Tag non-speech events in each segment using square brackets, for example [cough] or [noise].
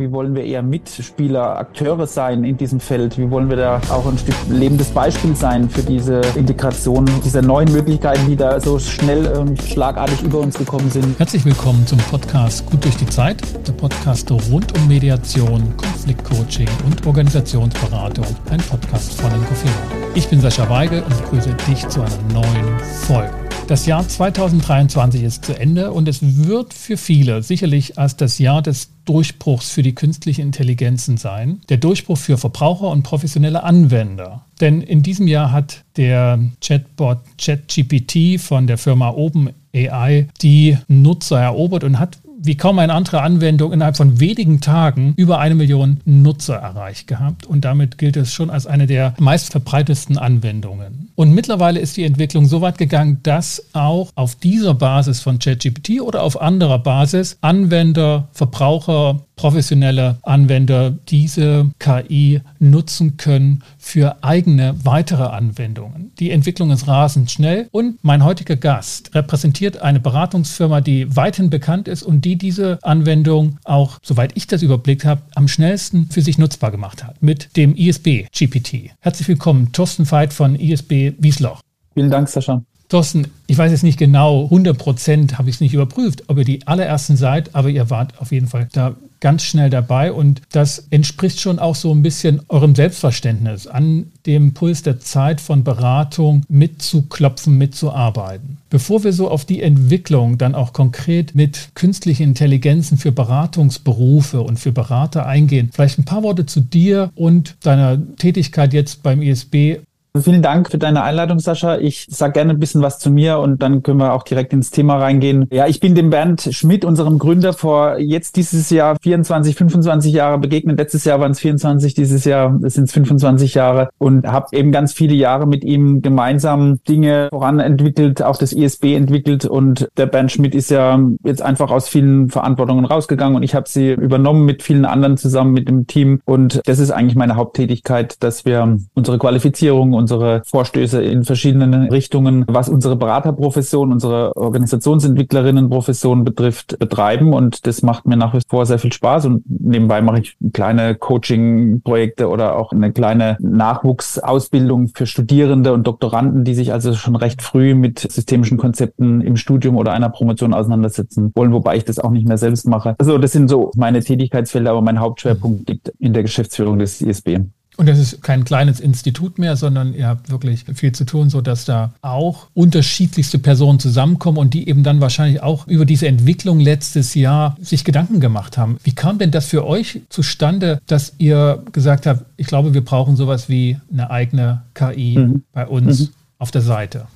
Wie wollen wir eher Mitspieler, Akteure sein in diesem Feld? Wie wollen wir da auch ein Stück lebendes Beispiel sein für diese Integration dieser neuen Möglichkeiten, die da so schnell und schlagartig über uns gekommen sind? Herzlich willkommen zum Podcast Gut durch die Zeit, der Podcast rund um Mediation, Konfliktcoaching und Organisationsberatung, ein Podcast von Inkofino. Ich bin Sascha Weigel und begrüße dich zu einer neuen Folge. Das Jahr 2023 ist zu Ende und es wird für viele sicherlich als das Jahr des Durchbruchs für die künstliche Intelligenzen sein. Der Durchbruch für Verbraucher und professionelle Anwender. Denn in diesem Jahr hat der Chatbot ChatGPT von der Firma OpenAI die Nutzer erobert und hat wie kaum eine andere Anwendung innerhalb von wenigen Tagen über eine Million Nutzer erreicht gehabt. Und damit gilt es schon als eine der meistverbreitetsten Anwendungen. Und mittlerweile ist die Entwicklung so weit gegangen, dass auch auf dieser Basis von ChatGPT oder auf anderer Basis Anwender, Verbraucher, professionelle Anwender diese KI nutzen können für eigene weitere Anwendungen. Die Entwicklung ist rasend schnell und mein heutiger Gast repräsentiert eine Beratungsfirma, die weithin bekannt ist und die diese Anwendung auch, soweit ich das überblickt habe, am schnellsten für sich nutzbar gemacht hat mit dem ISB GPT. Herzlich willkommen, Thorsten Veit von ISB Wiesloch. Vielen Dank, Sascha. Thorsten, ich weiß jetzt nicht genau, 100 Prozent habe ich es nicht überprüft, ob ihr die allerersten seid, aber ihr wart auf jeden Fall da ganz schnell dabei und das entspricht schon auch so ein bisschen eurem Selbstverständnis, an dem Puls der Zeit von Beratung mitzuklopfen, mitzuarbeiten. Bevor wir so auf die Entwicklung dann auch konkret mit künstlichen Intelligenzen für Beratungsberufe und für Berater eingehen, vielleicht ein paar Worte zu dir und deiner Tätigkeit jetzt beim ISB Vielen Dank für deine Einladung, Sascha. Ich sage gerne ein bisschen was zu mir und dann können wir auch direkt ins Thema reingehen. Ja, ich bin dem Bernd Schmidt, unserem Gründer, vor jetzt dieses Jahr 24, 25 Jahre begegnet. Letztes Jahr waren es 24, dieses Jahr sind es 25 Jahre und habe eben ganz viele Jahre mit ihm gemeinsam Dinge voranentwickelt, auch das ISB entwickelt und der Bernd Schmidt ist ja jetzt einfach aus vielen Verantwortungen rausgegangen und ich habe sie übernommen mit vielen anderen zusammen mit dem Team und das ist eigentlich meine Haupttätigkeit, dass wir unsere Qualifizierung unsere Vorstöße in verschiedenen Richtungen, was unsere Beraterprofession, unsere Organisationsentwicklerinnenprofession betrifft, betreiben. Und das macht mir nach wie vor sehr viel Spaß. Und nebenbei mache ich kleine Coaching-Projekte oder auch eine kleine Nachwuchsausbildung für Studierende und Doktoranden, die sich also schon recht früh mit systemischen Konzepten im Studium oder einer Promotion auseinandersetzen wollen, wobei ich das auch nicht mehr selbst mache. Also das sind so meine Tätigkeitsfelder, aber mein Hauptschwerpunkt liegt in der Geschäftsführung des ISB. Und das ist kein kleines Institut mehr, sondern ihr habt wirklich viel zu tun, sodass da auch unterschiedlichste Personen zusammenkommen und die eben dann wahrscheinlich auch über diese Entwicklung letztes Jahr sich Gedanken gemacht haben. Wie kam denn das für euch zustande, dass ihr gesagt habt, ich glaube, wir brauchen sowas wie eine eigene KI mhm. bei uns mhm. auf der Seite?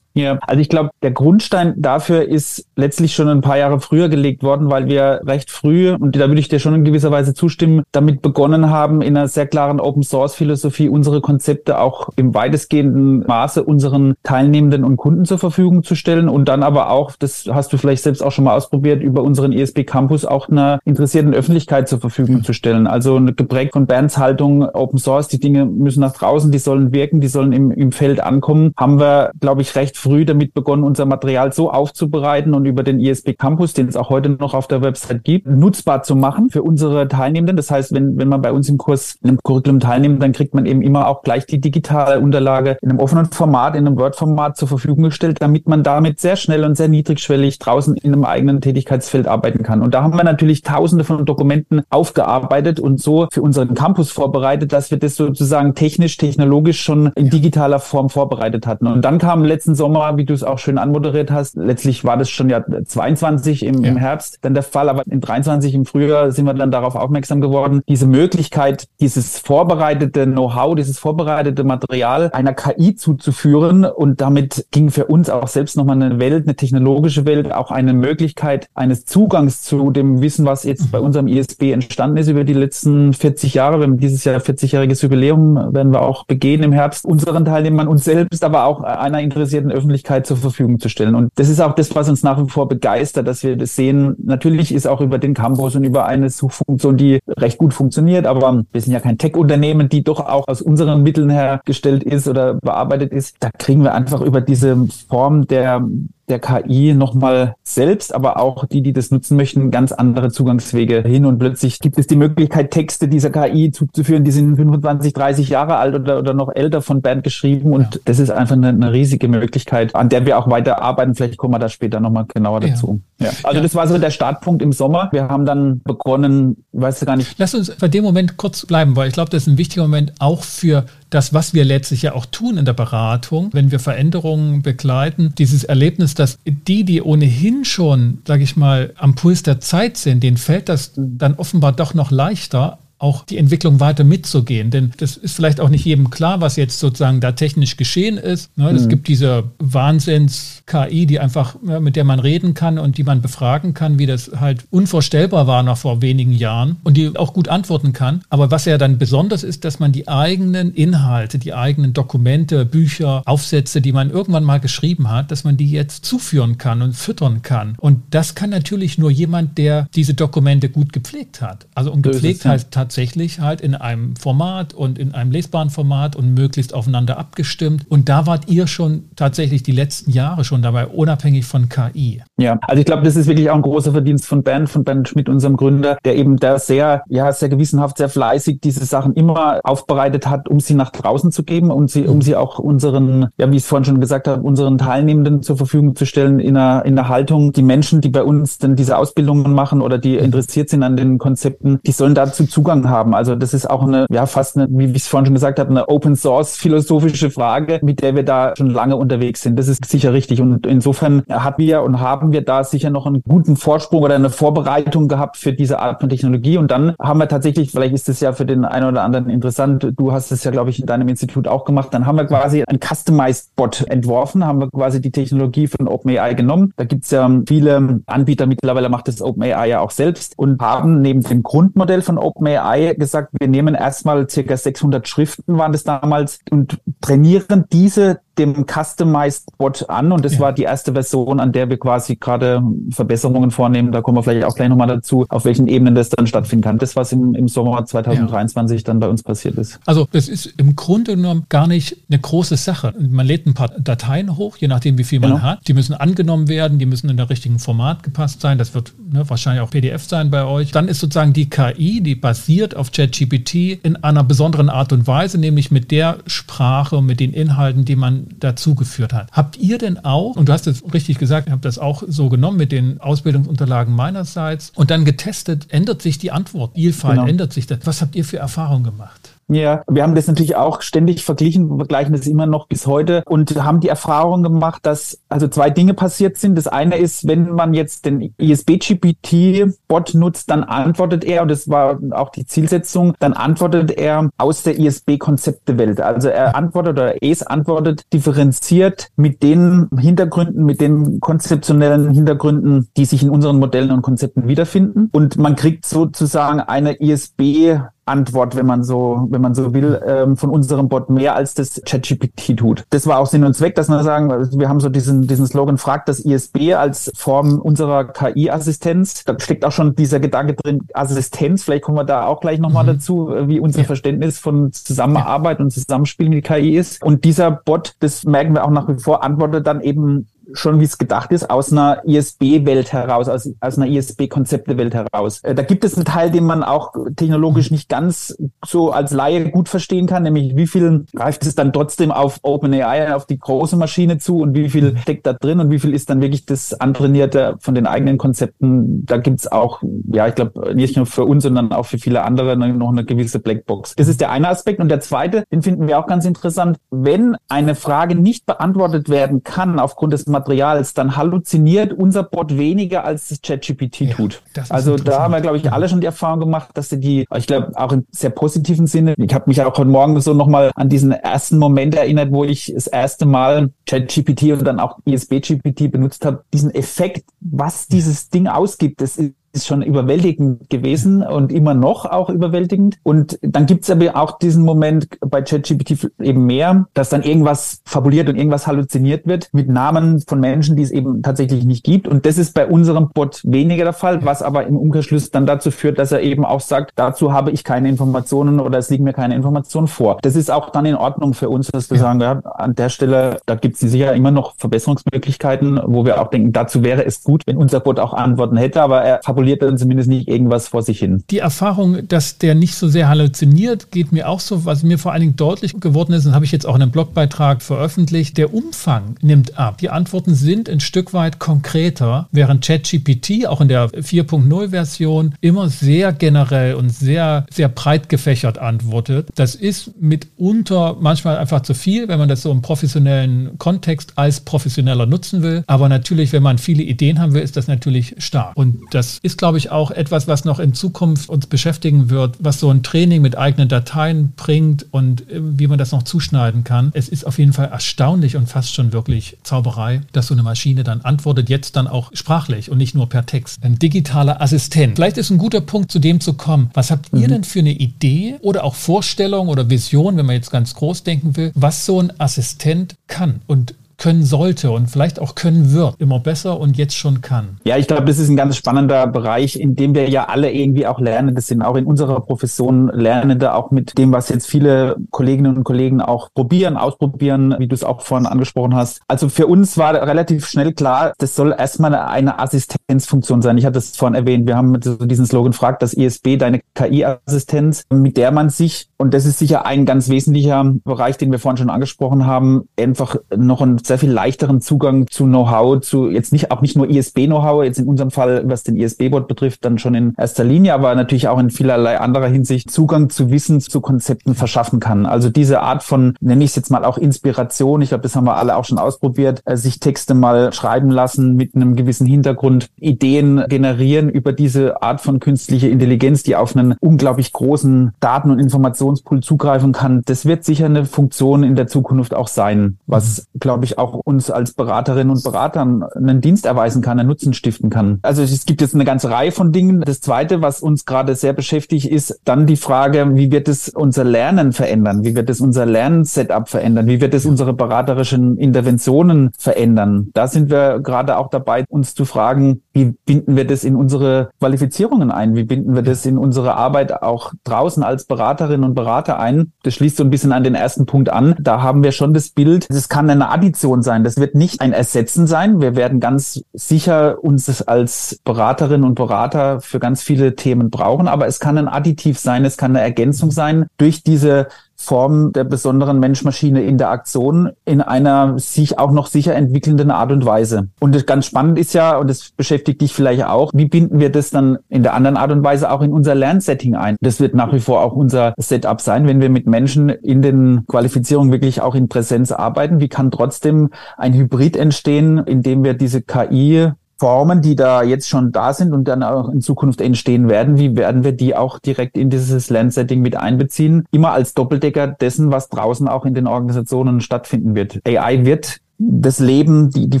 Ja, also ich glaube, der Grundstein dafür ist letztlich schon ein paar Jahre früher gelegt worden, weil wir recht früh, und da würde ich dir schon in gewisser Weise zustimmen, damit begonnen haben, in einer sehr klaren Open-Source-Philosophie unsere Konzepte auch im weitestgehenden Maße unseren Teilnehmenden und Kunden zur Verfügung zu stellen und dann aber auch, das hast du vielleicht selbst auch schon mal ausprobiert, über unseren ESB Campus auch einer interessierten Öffentlichkeit zur Verfügung zu stellen. Also geprägt von Bands Haltung, Open Source, die Dinge müssen nach draußen, die sollen wirken, die sollen im, im Feld ankommen, haben wir, glaube ich, recht früh damit begonnen, unser Material so aufzubereiten und über den ISB Campus, den es auch heute noch auf der Website gibt, nutzbar zu machen für unsere Teilnehmenden. Das heißt, wenn, wenn man bei uns im Kurs in einem Curriculum teilnimmt, dann kriegt man eben immer auch gleich die digitale Unterlage in einem offenen Format, in einem Word-Format zur Verfügung gestellt, damit man damit sehr schnell und sehr niedrigschwellig draußen in einem eigenen Tätigkeitsfeld arbeiten kann. Und da haben wir natürlich tausende von Dokumenten aufgearbeitet und so für unseren Campus vorbereitet, dass wir das sozusagen technisch, technologisch schon in digitaler Form vorbereitet hatten. Und dann kam letzten Sommer, wie du es auch schön anmoderiert hast. Letztlich war das schon ja 22 im, ja. im Herbst dann der Fall, aber in 23 im Frühjahr sind wir dann darauf aufmerksam geworden, diese Möglichkeit, dieses vorbereitete Know-how, dieses vorbereitete Material einer KI zuzuführen und damit ging für uns auch selbst nochmal eine Welt, eine technologische Welt, auch eine Möglichkeit eines Zugangs zu dem Wissen, was jetzt bei unserem ISB entstanden ist über die letzten 40 Jahre. Wir haben dieses Jahr 40-jähriges Jubiläum, werden wir auch begehen im Herbst, unseren Teilnehmern, uns selbst, aber auch einer interessierten Öffentlichkeit Möglichkeit zur Verfügung zu stellen. Und das ist auch das, was uns nach wie vor begeistert, dass wir das sehen. Natürlich ist auch über den Campus und über eine Suchfunktion, die recht gut funktioniert, aber wir sind ja kein Tech-Unternehmen, die doch auch aus unseren Mitteln hergestellt ist oder bearbeitet ist. Da kriegen wir einfach über diese Form der der KI nochmal selbst, aber auch die, die das nutzen möchten, ganz andere Zugangswege hin. Und plötzlich gibt es die Möglichkeit, Texte dieser KI zuzuführen, die sind 25, 30 Jahre alt oder, oder noch älter von Bernd geschrieben. Und ja. das ist einfach eine, eine, riesige Möglichkeit, an der wir auch weiter arbeiten. Vielleicht kommen wir da später nochmal genauer dazu. Ja. ja. Also das war so der Startpunkt im Sommer. Wir haben dann begonnen, weißt du gar nicht. Lass uns bei dem Moment kurz bleiben, weil ich glaube, das ist ein wichtiger Moment auch für das, was wir letztlich ja auch tun in der Beratung, wenn wir Veränderungen begleiten, dieses Erlebnis, dass die, die ohnehin schon, sage ich mal, am Puls der Zeit sind, denen fällt das dann offenbar doch noch leichter, auch die Entwicklung weiter mitzugehen. Denn das ist vielleicht auch nicht jedem klar, was jetzt sozusagen da technisch geschehen ist. Ne? Es mhm. gibt diese Wahnsinns-KI, die einfach, mit der man reden kann und die man befragen kann, wie das halt unvorstellbar war noch vor wenigen Jahren und die auch gut antworten kann. Aber was ja dann besonders ist, dass man die eigenen Inhalte, die eigenen Dokumente, Bücher, Aufsätze, die man irgendwann mal geschrieben hat, dass man die jetzt zuführen kann und füttern kann. Und das kann natürlich nur jemand, der diese Dokumente gut gepflegt hat. Also und gepflegt heißt tatsächlich tatsächlich halt in einem Format und in einem lesbaren Format und möglichst aufeinander abgestimmt. Und da wart ihr schon tatsächlich die letzten Jahre schon dabei, unabhängig von KI. Ja, also ich glaube, das ist wirklich auch ein großer Verdienst von Ben, von Ben Schmidt, unserem Gründer, der eben da sehr, ja, sehr gewissenhaft, sehr fleißig diese Sachen immer aufbereitet hat, um sie nach draußen zu geben, um sie, um sie auch unseren, ja, wie ich es vorhin schon gesagt habe, unseren Teilnehmenden zur Verfügung zu stellen in einer, in einer Haltung. Die Menschen, die bei uns denn diese Ausbildungen machen oder die interessiert sind an den Konzepten, die sollen dazu Zugang haben. Also das ist auch eine, ja, fast eine, wie ich es vorhin schon gesagt habe, eine Open Source philosophische Frage, mit der wir da schon lange unterwegs sind. Das ist sicher richtig. Und insofern hatten wir und haben wir da sicher noch einen guten Vorsprung oder eine Vorbereitung gehabt für diese Art von Technologie. Und dann haben wir tatsächlich, vielleicht ist es ja für den einen oder anderen interessant, du hast es ja, glaube ich, in deinem Institut auch gemacht, dann haben wir quasi ein Customized Bot entworfen, haben wir quasi die Technologie von OpenAI genommen. Da gibt es ja viele Anbieter, mittlerweile macht das OpenAI ja auch selbst und haben neben dem Grundmodell von OpenAI AI gesagt, wir nehmen erstmal circa 600 Schriften waren das damals und trainieren diese dem Customized Bot an und das ja. war die erste Version, an der wir quasi gerade Verbesserungen vornehmen. Da kommen wir vielleicht auch gleich nochmal dazu, auf welchen Ebenen das dann stattfinden kann. Das, was im, im Sommer 2023 ja. dann bei uns passiert ist. Also das ist im Grunde genommen gar nicht eine große Sache. Man lädt ein paar Dateien hoch, je nachdem, wie viel man genau. hat. Die müssen angenommen werden, die müssen in der richtigen Format gepasst sein. Das wird ne, wahrscheinlich auch PDF sein bei euch. Dann ist sozusagen die KI, die basiert auf ChatGPT in einer besonderen Art und Weise, nämlich mit der Sprache und mit den Inhalten, die man dazu geführt hat. Habt ihr denn auch, und du hast es richtig gesagt, ihr habt das auch so genommen mit den Ausbildungsunterlagen meinerseits und dann getestet, ändert sich die Antwort, Vielfalt, genau. ändert sich das. Was habt ihr für Erfahrungen gemacht? Ja, wir haben das natürlich auch ständig verglichen, wir vergleichen das immer noch bis heute und haben die Erfahrung gemacht, dass also zwei Dinge passiert sind. Das eine ist, wenn man jetzt den ISB-GPT-Bot nutzt, dann antwortet er, und das war auch die Zielsetzung, dann antwortet er aus der ISB-Konzeptewelt. Also er antwortet oder es antwortet differenziert mit den Hintergründen, mit den konzeptionellen Hintergründen, die sich in unseren Modellen und Konzepten wiederfinden. Und man kriegt sozusagen eine ISB Antwort, wenn man so, wenn man so will, ähm, von unserem Bot mehr als das ChatGPT tut. Das war auch Sinn und Zweck, dass wir sagen, wir haben so diesen, diesen Slogan, fragt das ISB als Form unserer KI-Assistenz. Da steckt auch schon dieser Gedanke drin, Assistenz. Vielleicht kommen wir da auch gleich nochmal mhm. dazu, äh, wie unser ja. Verständnis von Zusammenarbeit und Zusammenspiel mit KI ist. Und dieser Bot, das merken wir auch nach wie vor, antwortet dann eben schon wie es gedacht ist, aus einer ISB-Welt heraus, aus, aus einer ISB-Konzepte-Welt heraus. Äh, da gibt es einen Teil, den man auch technologisch nicht ganz so als Laie gut verstehen kann, nämlich wie viel greift es dann trotzdem auf OpenAI, auf die große Maschine zu und wie viel steckt da drin und wie viel ist dann wirklich das Antrainierte von den eigenen Konzepten. Da gibt's auch, ja, ich glaube, nicht nur für uns, sondern auch für viele andere noch eine gewisse Blackbox. Das ist der eine Aspekt. Und der zweite, den finden wir auch ganz interessant. Wenn eine Frage nicht beantwortet werden kann aufgrund des Materials, dann halluziniert unser Bot weniger, als das ChatGPT ja, tut. Also da haben wir, glaube ich, alle schon die Erfahrung gemacht, dass sie die, ich glaube, auch im sehr positiven Sinne, ich habe mich auch heute Morgen so nochmal an diesen ersten Moment erinnert, wo ich das erste Mal ChatGPT und dann auch ISB-GPT benutzt habe, diesen Effekt, was dieses Ding ausgibt, das ist ist schon überwältigend gewesen und immer noch auch überwältigend. Und dann gibt's aber auch diesen Moment bei ChatGPT eben mehr, dass dann irgendwas fabuliert und irgendwas halluziniert wird mit Namen von Menschen, die es eben tatsächlich nicht gibt. Und das ist bei unserem Bot weniger der Fall, was aber im Umkehrschluss dann dazu führt, dass er eben auch sagt, dazu habe ich keine Informationen oder es liegen mir keine Informationen vor. Das ist auch dann in Ordnung für uns, dass wir ja. sagen, ja, an der Stelle, da gibt es sicher immer noch Verbesserungsmöglichkeiten, wo wir auch denken, dazu wäre es gut, wenn unser Bot auch Antworten hätte, aber er fabuliert dann zumindest nicht irgendwas vor sich hin. Die Erfahrung, dass der nicht so sehr halluziniert, geht mir auch so, was mir vor allen Dingen deutlich geworden ist, und habe ich jetzt auch in einem Blogbeitrag veröffentlicht, der Umfang nimmt ab. Die Antworten sind ein Stück weit konkreter, während ChatGPT auch in der 4.0 Version immer sehr generell und sehr, sehr breit gefächert antwortet. Das ist mitunter manchmal einfach zu viel, wenn man das so im professionellen Kontext als professioneller nutzen will. Aber natürlich, wenn man viele Ideen haben will, ist das natürlich stark. Und das ist, glaube ich, auch etwas, was noch in Zukunft uns beschäftigen wird, was so ein Training mit eigenen Dateien bringt und äh, wie man das noch zuschneiden kann. Es ist auf jeden Fall erstaunlich und fast schon wirklich Zauberei, dass so eine Maschine dann antwortet, jetzt dann auch sprachlich und nicht nur per Text. Ein digitaler Assistent. Vielleicht ist ein guter Punkt, zu dem zu kommen. Was habt ihr mhm. denn für eine Idee oder auch Vorstellung oder Vision, wenn man jetzt ganz groß denken will, was so ein Assistent kann? Und können sollte und vielleicht auch können wird, immer besser und jetzt schon kann. Ja, ich glaube, das ist ein ganz spannender Bereich, in dem wir ja alle irgendwie auch Lernende sind, auch in unserer Profession Lernende, auch mit dem, was jetzt viele Kolleginnen und Kollegen auch probieren, ausprobieren, wie du es auch vorhin angesprochen hast. Also für uns war relativ schnell klar, das soll erstmal eine Assistenzfunktion sein. Ich hatte es vorhin erwähnt, wir haben diesen Slogan fragt das ISB, deine KI-Assistenz, mit der man sich, und das ist sicher ein ganz wesentlicher Bereich, den wir vorhin schon angesprochen haben, einfach noch ein viel leichteren Zugang zu Know-how, zu jetzt nicht auch nicht nur ISB-Know-how, jetzt in unserem Fall, was den ISB-Bot betrifft, dann schon in erster Linie, aber natürlich auch in vielerlei anderer Hinsicht Zugang zu Wissen, zu Konzepten verschaffen kann. Also diese Art von, nenne ich es jetzt mal auch Inspiration, ich glaube, das haben wir alle auch schon ausprobiert, äh, sich Texte mal schreiben lassen mit einem gewissen Hintergrund, Ideen generieren über diese Art von künstlicher Intelligenz, die auf einen unglaublich großen Daten- und Informationspool zugreifen kann. Das wird sicher eine Funktion in der Zukunft auch sein, was, glaube ich, auch uns als Beraterinnen und Beratern einen Dienst erweisen kann, einen Nutzen stiften kann. Also es gibt jetzt eine ganze Reihe von Dingen. Das Zweite, was uns gerade sehr beschäftigt, ist dann die Frage, wie wird es unser Lernen verändern? Wie wird es unser Lernsetup verändern? Wie wird es unsere beraterischen Interventionen verändern? Da sind wir gerade auch dabei, uns zu fragen, wie binden wir das in unsere Qualifizierungen ein? Wie binden wir das in unsere Arbeit auch draußen als Beraterinnen und Berater ein? Das schließt so ein bisschen an den ersten Punkt an. Da haben wir schon das Bild, es kann eine Addition sein. Das wird nicht ein Ersetzen sein. Wir werden ganz sicher uns als Beraterinnen und Berater für ganz viele Themen brauchen, aber es kann ein Additiv sein, es kann eine Ergänzung sein durch diese Form der besonderen Mensch-Maschine-Interaktion in einer sich auch noch sicher entwickelnden Art und Weise. Und ganz spannend ist ja, und das beschäftigt dich vielleicht auch, wie binden wir das dann in der anderen Art und Weise auch in unser Lernsetting ein? Das wird nach wie vor auch unser Setup sein, wenn wir mit Menschen in den Qualifizierungen wirklich auch in Präsenz arbeiten. Wie kann trotzdem ein Hybrid entstehen, in dem wir diese KI Formen, die da jetzt schon da sind und dann auch in Zukunft entstehen werden, wie werden wir die auch direkt in dieses Lernsetting mit einbeziehen? Immer als Doppeldecker dessen, was draußen auch in den Organisationen stattfinden wird. AI wird das Leben, die, die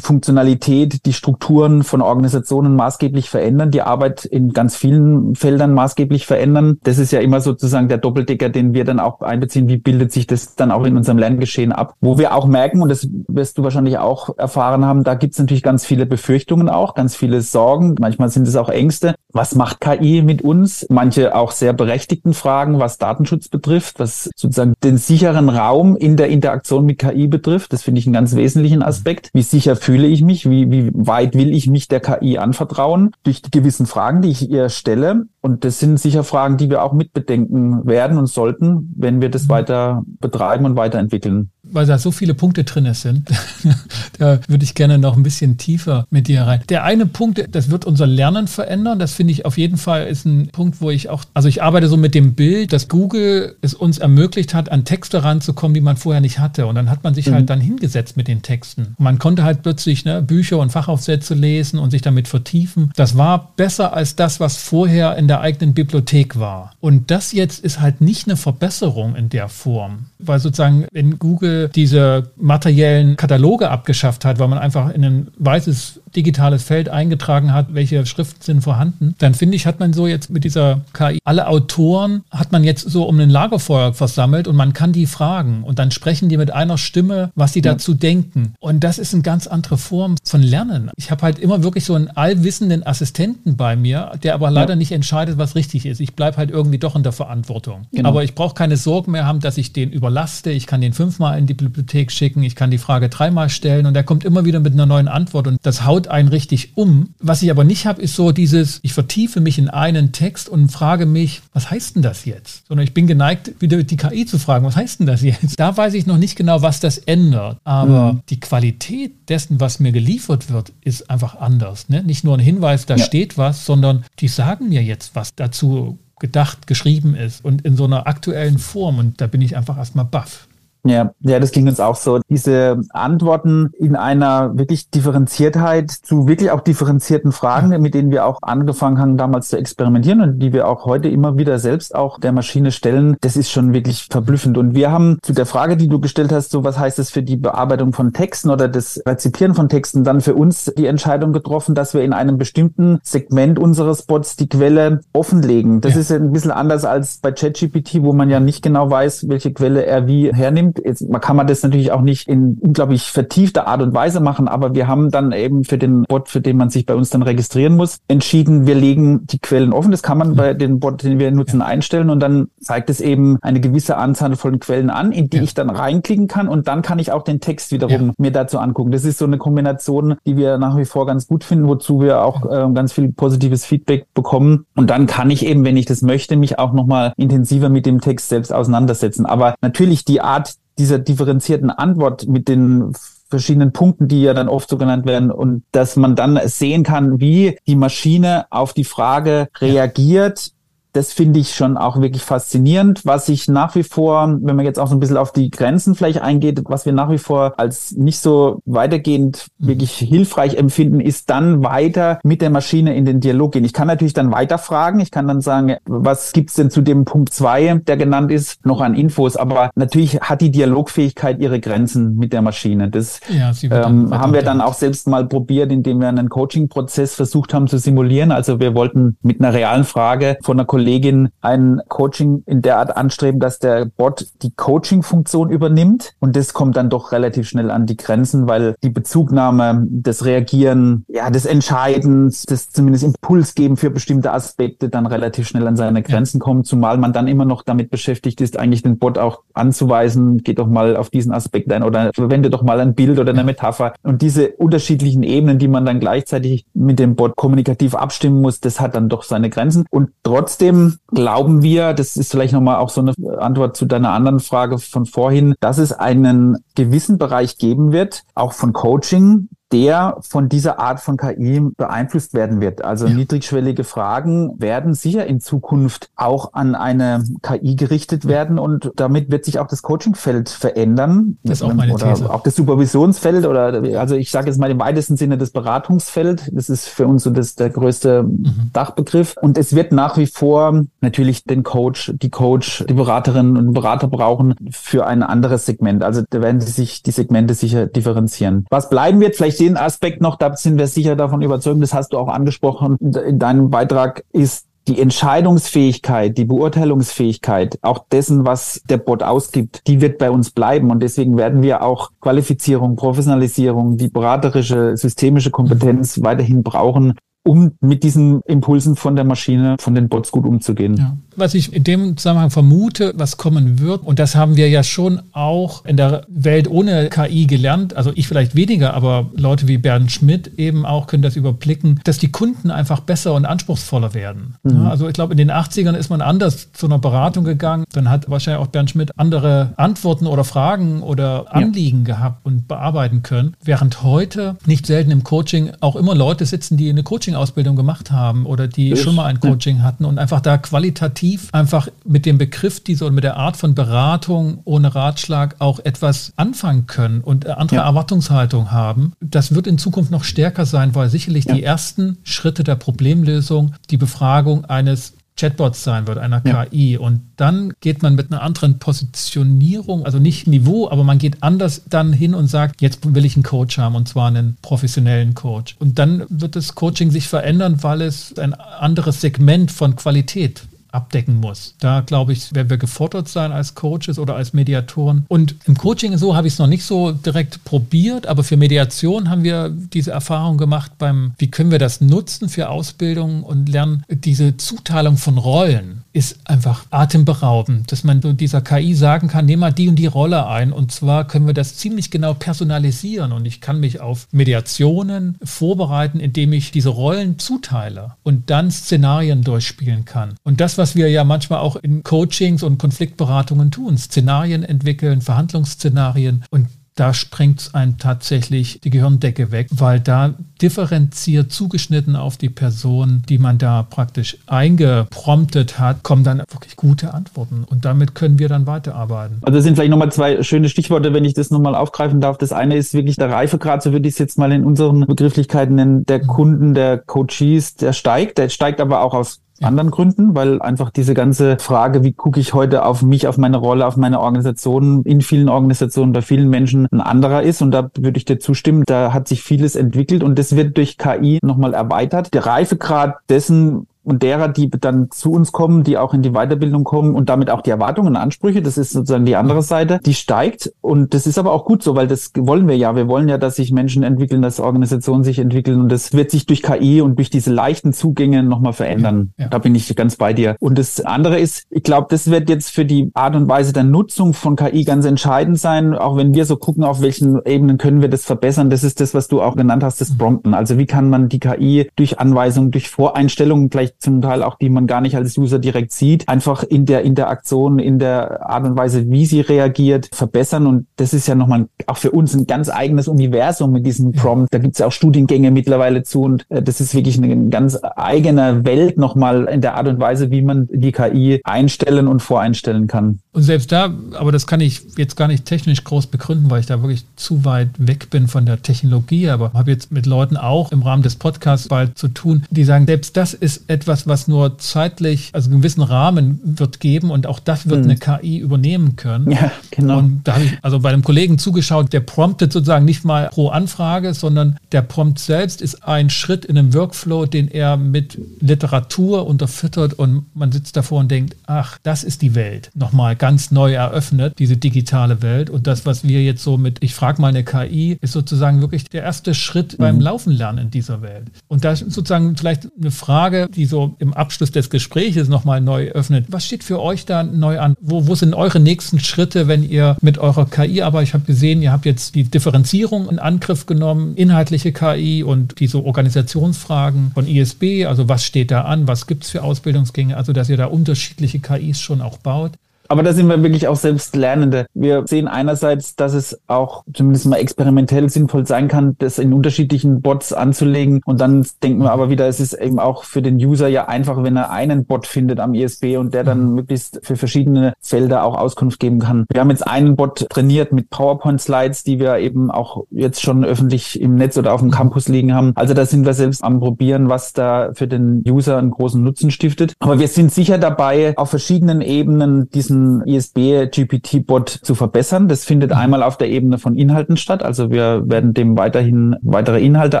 Funktionalität, die Strukturen von Organisationen maßgeblich verändern, die Arbeit in ganz vielen Feldern maßgeblich verändern. Das ist ja immer sozusagen der Doppeldecker, den wir dann auch einbeziehen. Wie bildet sich das dann auch in unserem Lerngeschehen ab? Wo wir auch merken, und das wirst du wahrscheinlich auch erfahren haben, da gibt es natürlich ganz viele Befürchtungen auch, ganz viele Sorgen. Manchmal sind es auch Ängste. Was macht KI mit uns? Manche auch sehr berechtigten Fragen, was Datenschutz betrifft, was sozusagen den sicheren Raum in der Interaktion mit KI betrifft. Das finde ich ein ganz wesentliches persönlichen Aspekt. Wie sicher fühle ich mich? Wie, wie weit will ich mich der KI anvertrauen? Durch die gewissen Fragen, die ich ihr stelle. Und das sind sicher Fragen, die wir auch mitbedenken werden und sollten, wenn wir das mhm. weiter betreiben und weiterentwickeln weil da so viele Punkte drin sind, [laughs] da würde ich gerne noch ein bisschen tiefer mit dir rein. Der eine Punkt, das wird unser Lernen verändern. Das finde ich auf jeden Fall ist ein Punkt, wo ich auch, also ich arbeite so mit dem Bild, dass Google es uns ermöglicht hat, an Texte ranzukommen, die man vorher nicht hatte. Und dann hat man sich halt mhm. halt dann hingesetzt mit den Texten. man konnte halt plötzlich ne, Bücher und Fachaufsätze lesen und sich damit vertiefen. Das war besser als das, was vorher in der eigenen Bibliothek war. Und das jetzt ist halt nicht eine Verbesserung in der Form, weil sozusagen, wenn Google diese materiellen Kataloge abgeschafft hat, weil man einfach in ein weißes digitales Feld eingetragen hat, welche Schriften sind vorhanden, dann finde ich, hat man so jetzt mit dieser KI alle Autoren hat man jetzt so um ein Lagerfeuer versammelt und man kann die fragen und dann sprechen die mit einer Stimme, was sie ja. dazu denken. Und das ist eine ganz andere Form von Lernen. Ich habe halt immer wirklich so einen allwissenden Assistenten bei mir, der aber leider ja. nicht entscheidet, was richtig ist. Ich bleibe halt irgendwie doch in der Verantwortung. Genau. Aber ich brauche keine Sorgen mehr haben, dass ich den überlaste. Ich kann den fünfmal in die Bibliothek schicken, ich kann die Frage dreimal stellen und er kommt immer wieder mit einer neuen Antwort und das haut einen richtig um. Was ich aber nicht habe, ist so dieses, ich vertiefe mich in einen Text und frage mich, was heißt denn das jetzt? Sondern ich bin geneigt, wieder die KI zu fragen, was heißt denn das jetzt? Da weiß ich noch nicht genau, was das ändert. Aber mhm. die Qualität dessen, was mir geliefert wird, ist einfach anders. Ne? Nicht nur ein Hinweis, da ja. steht was, sondern die sagen mir jetzt, was dazu gedacht, geschrieben ist und in so einer aktuellen Form. Und da bin ich einfach erstmal baff. Ja, ja, das klingt uns auch so. Diese Antworten in einer wirklich Differenziertheit zu wirklich auch differenzierten Fragen, mit denen wir auch angefangen haben, damals zu experimentieren und die wir auch heute immer wieder selbst auch der Maschine stellen, das ist schon wirklich verblüffend. Und wir haben zu der Frage, die du gestellt hast, so was heißt das für die Bearbeitung von Texten oder das Rezipieren von Texten, dann für uns die Entscheidung getroffen, dass wir in einem bestimmten Segment unseres Bots die Quelle offenlegen. Das ja. ist ein bisschen anders als bei ChatGPT, wo man ja nicht genau weiß, welche Quelle er wie hernimmt Jetzt, man kann man das natürlich auch nicht in unglaublich vertiefter Art und Weise machen, aber wir haben dann eben für den Bot, für den man sich bei uns dann registrieren muss, entschieden, wir legen die Quellen offen. Das kann man bei den Bot, den wir nutzen, einstellen und dann zeigt es eben eine gewisse Anzahl von Quellen an, in die ja. ich dann reinklicken kann und dann kann ich auch den Text wiederum ja. mir dazu angucken. Das ist so eine Kombination, die wir nach wie vor ganz gut finden, wozu wir auch äh, ganz viel positives Feedback bekommen. Und dann kann ich eben, wenn ich das möchte, mich auch nochmal intensiver mit dem Text selbst auseinandersetzen. Aber natürlich die Art, dieser differenzierten Antwort mit den verschiedenen Punkten, die ja dann oft so genannt werden und dass man dann sehen kann, wie die Maschine auf die Frage reagiert das finde ich schon auch wirklich faszinierend. Was ich nach wie vor, wenn man jetzt auch so ein bisschen auf die Grenzen vielleicht eingeht, was wir nach wie vor als nicht so weitergehend mhm. wirklich hilfreich empfinden, ist dann weiter mit der Maschine in den Dialog gehen. Ich kann natürlich dann weiter fragen. Ich kann dann sagen, was gibt's denn zu dem Punkt zwei, der genannt ist, noch an Infos. Aber natürlich hat die Dialogfähigkeit ihre Grenzen mit der Maschine. Das ja, ähm, haben wir dann auch selbst mal probiert, indem wir einen Coaching-Prozess versucht haben zu simulieren. Also wir wollten mit einer realen Frage von einer Kollegin Kollegin ein Coaching in der Art anstreben, dass der Bot die Coaching-Funktion übernimmt. Und das kommt dann doch relativ schnell an die Grenzen, weil die Bezugnahme, das Reagieren, ja, das Entscheiden, das zumindest Impuls geben für bestimmte Aspekte dann relativ schnell an seine Grenzen kommen, zumal man dann immer noch damit beschäftigt ist, eigentlich den Bot auch anzuweisen, geht doch mal auf diesen Aspekt ein oder verwende doch mal ein Bild oder eine Metapher. Und diese unterschiedlichen Ebenen, die man dann gleichzeitig mit dem Bot kommunikativ abstimmen muss, das hat dann doch seine Grenzen. Und trotzdem Trotzdem glauben wir, das ist vielleicht nochmal auch so eine Antwort zu deiner anderen Frage von vorhin, dass es einen gewissen Bereich geben wird, auch von Coaching, der von dieser Art von KI beeinflusst werden wird. Also ja. niedrigschwellige Fragen werden sicher in Zukunft auch an eine KI gerichtet werden und damit wird sich auch das Coachingfeld verändern. Das ist auch meine oder These. Auch das Supervisionsfeld oder also ich sage jetzt mal im weitesten Sinne das Beratungsfeld. Das ist für uns so das der größte mhm. Dachbegriff. Und es wird nach wie vor natürlich den Coach, die Coach, die Beraterinnen und Berater brauchen für ein anderes Segment. Also da werden sich die Segmente sicher differenzieren. Was bleiben wird, vielleicht den Aspekt noch, da sind wir sicher davon überzeugt, das hast du auch angesprochen in deinem Beitrag, ist die Entscheidungsfähigkeit, die Beurteilungsfähigkeit, auch dessen, was der Bot ausgibt, die wird bei uns bleiben. Und deswegen werden wir auch Qualifizierung, Professionalisierung, die beraterische, systemische Kompetenz weiterhin brauchen, um mit diesen Impulsen von der Maschine, von den Bots gut umzugehen. Ja. Was ich in dem Zusammenhang vermute, was kommen wird, und das haben wir ja schon auch in der Welt ohne KI gelernt, also ich vielleicht weniger, aber Leute wie Bernd Schmidt eben auch können das überblicken, dass die Kunden einfach besser und anspruchsvoller werden. Mhm. Ja, also ich glaube, in den 80ern ist man anders zu einer Beratung gegangen, dann hat wahrscheinlich auch Bernd Schmidt andere Antworten oder Fragen oder Anliegen ja. gehabt und bearbeiten können, während heute nicht selten im Coaching auch immer Leute sitzen, die eine Coaching-Ausbildung gemacht haben oder die ich, schon mal ein Coaching hatten und einfach da qualitativ einfach mit dem Begriff dieser und mit der Art von Beratung ohne Ratschlag auch etwas anfangen können und andere ja. Erwartungshaltung haben. Das wird in Zukunft noch stärker sein, weil sicherlich ja. die ersten Schritte der Problemlösung die Befragung eines Chatbots sein wird, einer ja. KI. Und dann geht man mit einer anderen Positionierung, also nicht Niveau, aber man geht anders dann hin und sagt, jetzt will ich einen Coach haben und zwar einen professionellen Coach. Und dann wird das Coaching sich verändern, weil es ein anderes Segment von Qualität abdecken muss. Da glaube ich, werden wir gefordert sein als Coaches oder als Mediatoren. Und im Coaching so habe ich es noch nicht so direkt probiert, aber für Mediation haben wir diese Erfahrung gemacht beim, wie können wir das nutzen für Ausbildung und lernen, diese Zuteilung von Rollen ist einfach atemberaubend, dass man dieser KI sagen kann, nehmen mal die und die Rolle ein und zwar können wir das ziemlich genau personalisieren und ich kann mich auf Mediationen vorbereiten, indem ich diese Rollen zuteile und dann Szenarien durchspielen kann. Und das, was wir ja manchmal auch in Coachings und Konfliktberatungen tun, Szenarien entwickeln, Verhandlungsszenarien und da sprengt es einem tatsächlich die Gehirndecke weg, weil da differenziert zugeschnitten auf die Person, die man da praktisch eingepromptet hat, kommen dann wirklich gute Antworten und damit können wir dann weiterarbeiten. Also das sind vielleicht nochmal zwei schöne Stichworte, wenn ich das nochmal aufgreifen darf. Das eine ist wirklich der Reifegrad, so würde ich es jetzt mal in unseren Begrifflichkeiten nennen, der Kunden, der Coaches, der steigt. Der steigt aber auch aus anderen Gründen, weil einfach diese ganze Frage, wie gucke ich heute auf mich, auf meine Rolle, auf meine Organisation, in vielen Organisationen, bei vielen Menschen ein anderer ist. Und da würde ich dir zustimmen, da hat sich vieles entwickelt und das wird durch KI nochmal erweitert. Der Reifegrad dessen, und derer, die dann zu uns kommen, die auch in die Weiterbildung kommen und damit auch die Erwartungen und Ansprüche, das ist sozusagen die andere Seite, die steigt. Und das ist aber auch gut so, weil das wollen wir ja. Wir wollen ja, dass sich Menschen entwickeln, dass Organisationen sich entwickeln und das wird sich durch KI und durch diese leichten Zugänge nochmal verändern. Ja, ja. Da bin ich ganz bei dir. Und das andere ist, ich glaube, das wird jetzt für die Art und Weise der Nutzung von KI ganz entscheidend sein, auch wenn wir so gucken, auf welchen Ebenen können wir das verbessern. Das ist das, was du auch genannt hast, das. Prompten. Also wie kann man die KI durch Anweisungen, durch Voreinstellungen gleich zum Teil auch, die man gar nicht als User direkt sieht, einfach in der Interaktion, in der Art und Weise, wie sie reagiert, verbessern. Und das ist ja nochmal auch für uns ein ganz eigenes Universum mit diesem Prompt. Da gibt es ja auch Studiengänge mittlerweile zu und äh, das ist wirklich eine ganz eigene Welt nochmal in der Art und Weise, wie man die KI einstellen und voreinstellen kann. Und selbst da, aber das kann ich jetzt gar nicht technisch groß begründen, weil ich da wirklich zu weit weg bin von der Technologie, aber habe jetzt mit Leuten auch im Rahmen des Podcasts bald zu tun, die sagen, selbst das ist etwas, was nur zeitlich, also einen gewissen Rahmen wird geben und auch das wird hm. eine KI übernehmen können. Ja, genau. Und da habe ich also bei einem Kollegen zugeschaut, der promptet sozusagen nicht mal pro Anfrage, sondern der Prompt selbst ist ein Schritt in einem Workflow, den er mit Literatur unterfüttert und man sitzt davor und denkt, ach, das ist die Welt. Nochmal ganz neu eröffnet, diese digitale Welt. Und das, was wir jetzt so mit, ich frage mal eine KI, ist sozusagen wirklich der erste Schritt beim Laufen lernen in dieser Welt. Und da ist sozusagen vielleicht eine Frage, die so im Abschluss des Gesprächs nochmal neu öffnet. Was steht für euch da neu an? Wo, wo sind eure nächsten Schritte, wenn ihr mit eurer KI, aber ich habe gesehen, ihr habt jetzt die Differenzierung in Angriff genommen, inhaltliche KI und diese Organisationsfragen von ISB, also was steht da an, was gibt es für Ausbildungsgänge, also dass ihr da unterschiedliche KIs schon auch baut. Aber da sind wir wirklich auch selbst Lernende. Wir sehen einerseits, dass es auch zumindest mal experimentell sinnvoll sein kann, das in unterschiedlichen Bots anzulegen. Und dann denken wir aber wieder, es ist eben auch für den User ja einfach, wenn er einen Bot findet am ISB und der dann mhm. möglichst für verschiedene Felder auch Auskunft geben kann. Wir haben jetzt einen Bot trainiert mit PowerPoint-Slides, die wir eben auch jetzt schon öffentlich im Netz oder auf dem mhm. Campus liegen haben. Also da sind wir selbst am probieren, was da für den User einen großen Nutzen stiftet. Aber wir sind sicher dabei, auf verschiedenen Ebenen diesen diesen ISB-GPT-Bot zu verbessern. Das findet mhm. einmal auf der Ebene von Inhalten statt. Also wir werden dem weiterhin weitere Inhalte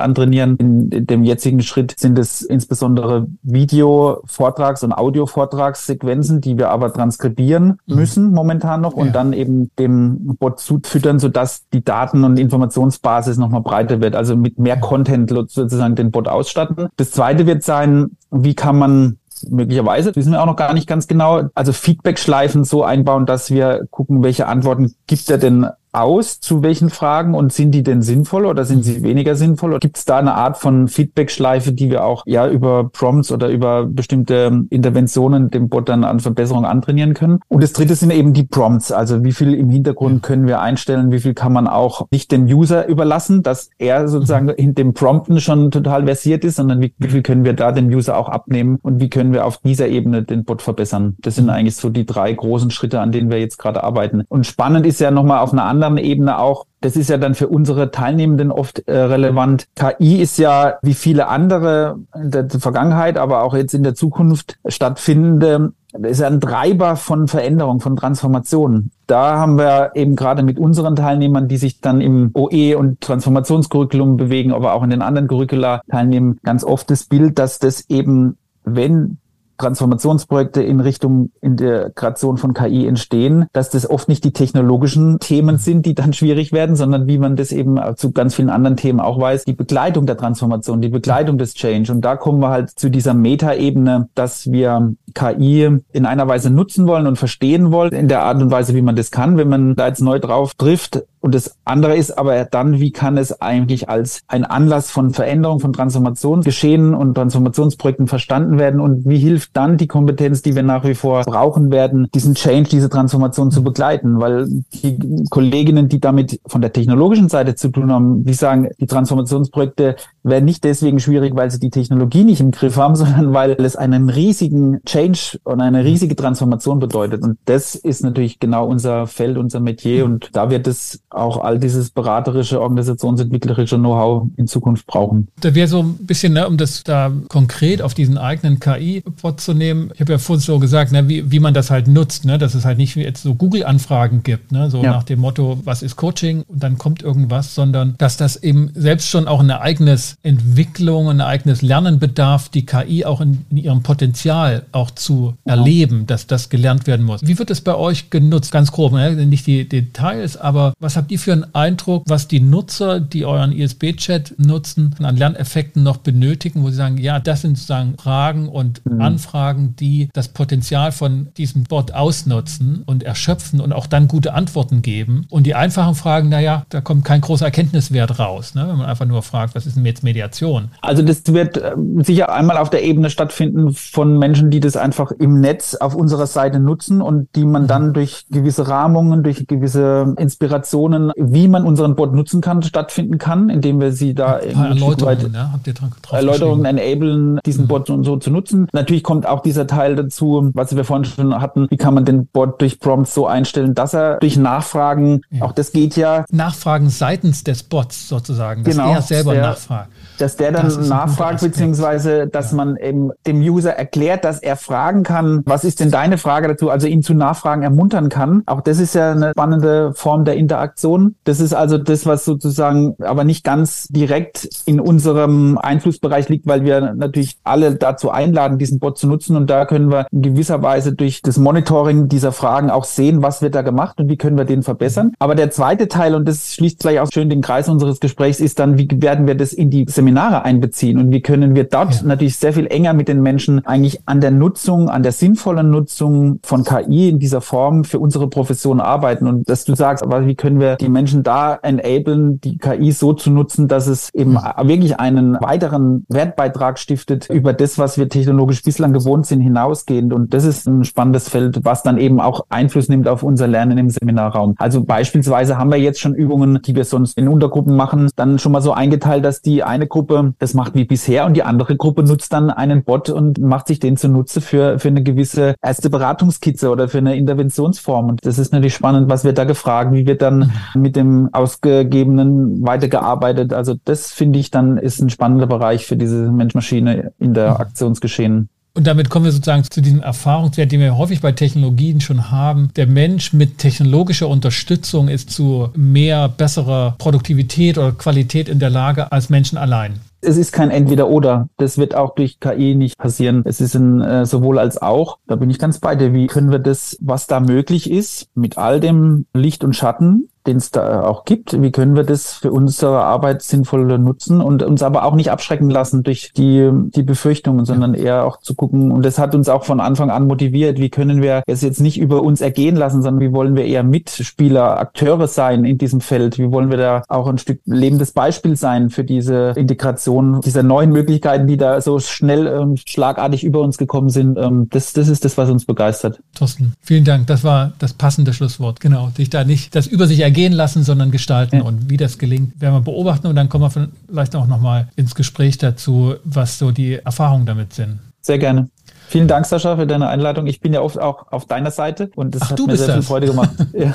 antrainieren. In dem jetzigen Schritt sind es insbesondere Video-Vortrags- und Audio-Vortragssequenzen, die wir aber transkribieren mhm. müssen momentan noch und ja. dann eben dem Bot zufüttern, sodass die Daten- und Informationsbasis nochmal breiter wird. Also mit mehr Content sozusagen den Bot ausstatten. Das zweite wird sein, wie kann man möglicherweise, wissen wir auch noch gar nicht ganz genau, also Feedback-Schleifen so einbauen, dass wir gucken, welche Antworten gibt er denn aus, zu welchen Fragen und sind die denn sinnvoll oder sind sie weniger sinnvoll? Oder gibt es da eine Art von Feedback-Schleife, die wir auch ja über Prompts oder über bestimmte Interventionen dem Bot dann an Verbesserungen antrainieren können? Und das dritte sind eben die Prompts, also wie viel im Hintergrund können wir einstellen, wie viel kann man auch nicht dem User überlassen, dass er sozusagen in dem Prompten schon total versiert ist, sondern wie, wie viel können wir da dem User auch abnehmen und wie können wir auf dieser Ebene den Bot verbessern? Das sind eigentlich so die drei großen Schritte, an denen wir jetzt gerade arbeiten. Und spannend ist ja nochmal auf einer anderen anderen Ebene auch das ist ja dann für unsere Teilnehmenden oft äh, relevant. KI ist ja wie viele andere in der Vergangenheit, aber auch jetzt in der Zukunft stattfindende, ist ein Treiber von Veränderung, von Transformation. Da haben wir eben gerade mit unseren Teilnehmern, die sich dann im OE und Transformationscurriculum bewegen, aber auch in den anderen Curricula teilnehmen, ganz oft das Bild, dass das eben wenn Transformationsprojekte in Richtung Integration von KI entstehen, dass das oft nicht die technologischen Themen sind, die dann schwierig werden, sondern wie man das eben zu ganz vielen anderen Themen auch weiß, die Begleitung der Transformation, die Begleitung des Change. Und da kommen wir halt zu dieser Metaebene, dass wir KI in einer Weise nutzen wollen und verstehen wollen, in der Art und Weise, wie man das kann. Wenn man da jetzt neu drauf trifft, und das andere ist aber dann, wie kann es eigentlich als ein Anlass von Veränderung, von Transformation geschehen und Transformationsprojekten verstanden werden? Und wie hilft dann die Kompetenz, die wir nach wie vor brauchen werden, diesen Change, diese Transformation zu begleiten, weil die Kolleginnen, die damit von der technologischen Seite zu tun haben, die sagen, die Transformationsprojekte werden nicht deswegen schwierig, weil sie die Technologie nicht im Griff haben, [laughs] sondern weil es einen riesigen Change und eine riesige Transformation bedeutet. Und das ist natürlich genau unser Feld, unser Metier. Und da wird es auch all dieses beraterische, organisationsentwicklerische Know-how in Zukunft brauchen. Da wäre so ein bisschen, ne, um das da konkret auf diesen eigenen KI-Pod zu nehmen, ich habe ja vorhin so gesagt, ne, wie, wie man das halt nutzt, ne, dass es halt nicht wie jetzt so Google-Anfragen gibt, ne, so ja. nach dem Motto, was ist Coaching und dann kommt irgendwas, sondern dass das eben selbst schon auch ein eigenes Entwicklung, ein eigenes Lernen bedarf, die KI auch in, in ihrem Potenzial auch zu genau. erleben, dass das gelernt werden muss. Wie wird es bei euch genutzt? Ganz grob, ne? nicht die Details, aber was habt habt ihr für einen Eindruck, was die Nutzer, die euren ISB-Chat nutzen, an Lerneffekten noch benötigen, wo sie sagen, ja, das sind sozusagen Fragen und mhm. Anfragen, die das Potenzial von diesem Bot ausnutzen und erschöpfen und auch dann gute Antworten geben. Und die einfachen Fragen, naja, da kommt kein großer Erkenntniswert raus, ne? wenn man einfach nur fragt, was ist denn jetzt Mediation? Also das wird äh, sicher einmal auf der Ebene stattfinden von Menschen, die das einfach im Netz auf unserer Seite nutzen und die man mhm. dann durch gewisse Rahmungen, durch gewisse Inspirationen Informationen, wie man unseren Bot nutzen kann, stattfinden kann, indem wir sie da Erläuterungen, ja, habt ihr drauf Erläuterungen enablen, diesen mhm. Bot so, so zu nutzen. Natürlich kommt auch dieser Teil dazu, was wir vorhin schon hatten, wie kann man den Bot durch Prompts so einstellen, dass er durch Nachfragen, ja. auch das geht ja. Nachfragen seitens des Bots sozusagen, dass genau, er selber der, nachfragt. Dass der dann das nachfragt, beziehungsweise dass ja. man eben dem User erklärt, dass er fragen kann, was ist denn deine Frage dazu, also ihn zu Nachfragen ermuntern kann. Auch das ist ja eine spannende Form der Interaktion Interaktion. Das ist also das, was sozusagen aber nicht ganz direkt in unserem Einflussbereich liegt, weil wir natürlich alle dazu einladen, diesen Bot zu nutzen. Und da können wir in gewisser Weise durch das Monitoring dieser Fragen auch sehen, was wird da gemacht und wie können wir den verbessern. Aber der zweite Teil, und das schließt gleich auch schön den Kreis unseres Gesprächs, ist dann, wie werden wir das in die Seminare einbeziehen und wie können wir dort ja. natürlich sehr viel enger mit den Menschen eigentlich an der Nutzung, an der sinnvollen Nutzung von KI in dieser Form für unsere Profession arbeiten. Und dass du sagst, aber wie können wir die Menschen da enablen, die KI so zu nutzen, dass es eben mhm. wirklich einen weiteren Wertbeitrag stiftet über das, was wir technologisch bislang gewohnt sind, hinausgehend. Und das ist ein spannendes Feld, was dann eben auch Einfluss nimmt auf unser Lernen im Seminarraum. Also beispielsweise haben wir jetzt schon Übungen, die wir sonst in Untergruppen machen, dann schon mal so eingeteilt, dass die eine Gruppe das macht wie bisher und die andere Gruppe nutzt dann einen Bot und macht sich den zunutze für, für eine gewisse erste Beratungskizze oder für eine Interventionsform. Und das ist natürlich spannend, was wird da gefragt, wie wird dann mit dem Ausgegebenen weitergearbeitet. Also das finde ich dann ist ein spannender Bereich für diese Mensch-Maschine in der mhm. Aktionsgeschehen. Und damit kommen wir sozusagen zu diesem Erfahrungswert, den wir häufig bei Technologien schon haben. Der Mensch mit technologischer Unterstützung ist zu mehr besserer Produktivität oder Qualität in der Lage als Menschen allein es ist kein Entweder-Oder. Das wird auch durch KI nicht passieren. Es ist ein äh, sowohl als auch. Da bin ich ganz bei dir. Wie können wir das, was da möglich ist, mit all dem Licht und Schatten, den es da auch gibt. Wie können wir das für unsere Arbeit sinnvoll nutzen und uns aber auch nicht abschrecken lassen durch die, die Befürchtungen, sondern eher auch zu gucken. Und das hat uns auch von Anfang an motiviert. Wie können wir es jetzt nicht über uns ergehen lassen, sondern wie wollen wir eher Mitspieler, Akteure sein in diesem Feld? Wie wollen wir da auch ein Stück lebendes Beispiel sein für diese Integration dieser neuen Möglichkeiten, die da so schnell ähm, schlagartig über uns gekommen sind? Ähm, das, das ist das, was uns begeistert. Thorsten, vielen Dank. Das war das passende Schlusswort. Genau. Dich da nicht das über sich ergehen gehen lassen, sondern gestalten. Und wie das gelingt, werden wir beobachten und dann kommen wir vielleicht auch nochmal ins Gespräch dazu, was so die Erfahrungen damit sind. Sehr gerne. Vielen Dank, Sascha, für deine Einladung. Ich bin ja oft auch auf deiner Seite und das Ach, hat mir sehr das. viel Freude gemacht, [laughs] ja.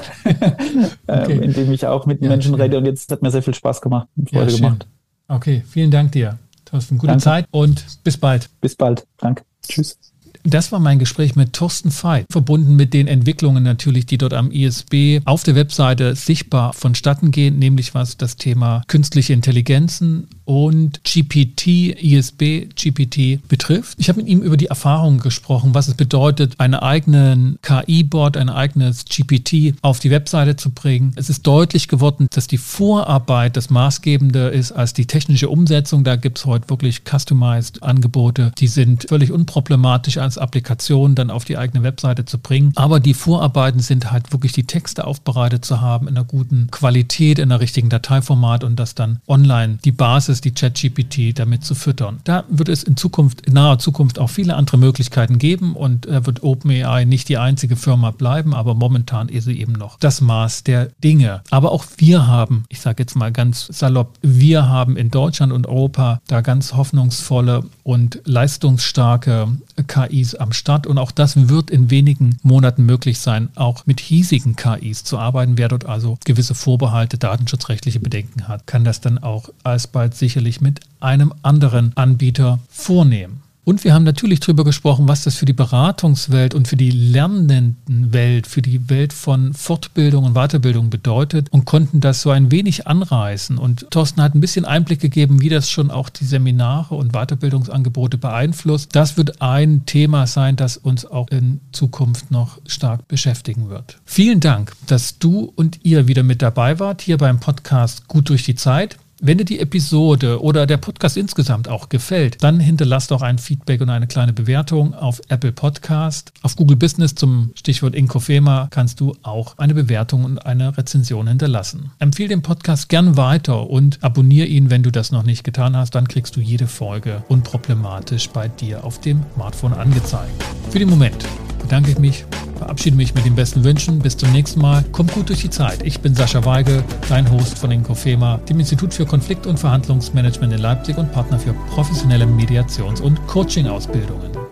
okay. ähm, indem ich auch mit ja, Menschen schön. rede und jetzt hat mir sehr viel Spaß gemacht und Freude ja, gemacht. Okay, vielen Dank dir. Thorsten, gute Danke. Zeit und bis bald. Bis bald. Danke. Tschüss. Das war mein Gespräch mit Thorsten Veit, verbunden mit den Entwicklungen natürlich, die dort am ISB auf der Webseite sichtbar vonstatten gehen, nämlich was das Thema künstliche Intelligenzen und GPT, ISB, GPT betrifft. Ich habe mit ihm über die Erfahrungen gesprochen, was es bedeutet, einen eigenen KI-Bot, ein eigenes GPT auf die Webseite zu bringen. Es ist deutlich geworden, dass die Vorarbeit das Maßgebende ist als die technische Umsetzung. Da gibt es heute wirklich customized Angebote, die sind völlig unproblematisch als Applikation dann auf die eigene Webseite zu bringen. Aber die Vorarbeiten sind halt wirklich die Texte aufbereitet zu haben in einer guten Qualität, in einer richtigen Dateiformat und das dann online die Basis die ChatGPT damit zu füttern. Da wird es in Zukunft, in naher Zukunft auch viele andere Möglichkeiten geben und wird OpenAI nicht die einzige Firma bleiben, aber momentan ist sie eben noch das Maß der Dinge. Aber auch wir haben, ich sage jetzt mal ganz salopp, wir haben in Deutschland und Europa da ganz hoffnungsvolle und leistungsstarke KIs am Start und auch das wird in wenigen Monaten möglich sein, auch mit hiesigen KIs zu arbeiten. Wer dort also gewisse Vorbehalte, datenschutzrechtliche Bedenken hat, kann das dann auch alsbald sich sicherlich mit einem anderen Anbieter vornehmen. Und wir haben natürlich darüber gesprochen, was das für die Beratungswelt und für die Lernendenwelt, für die Welt von Fortbildung und Weiterbildung bedeutet und konnten das so ein wenig anreißen. Und Thorsten hat ein bisschen Einblick gegeben, wie das schon auch die Seminare und Weiterbildungsangebote beeinflusst. Das wird ein Thema sein, das uns auch in Zukunft noch stark beschäftigen wird. Vielen Dank, dass du und ihr wieder mit dabei wart hier beim Podcast Gut durch die Zeit. Wenn dir die Episode oder der Podcast insgesamt auch gefällt, dann hinterlass doch ein Feedback und eine kleine Bewertung auf Apple Podcast. Auf Google Business zum Stichwort Inkofema kannst du auch eine Bewertung und eine Rezension hinterlassen. Empfehle den Podcast gern weiter und abonniere ihn, wenn du das noch nicht getan hast. Dann kriegst du jede Folge unproblematisch bei dir auf dem Smartphone angezeigt. Für den Moment bedanke ich mich, verabschiede mich mit den besten Wünschen. Bis zum nächsten Mal. Kommt gut durch die Zeit. Ich bin Sascha Weige, dein Host von Inkofema, dem Institut für Konflikt- und Verhandlungsmanagement in Leipzig und Partner für professionelle Mediations- und Coaching-Ausbildungen.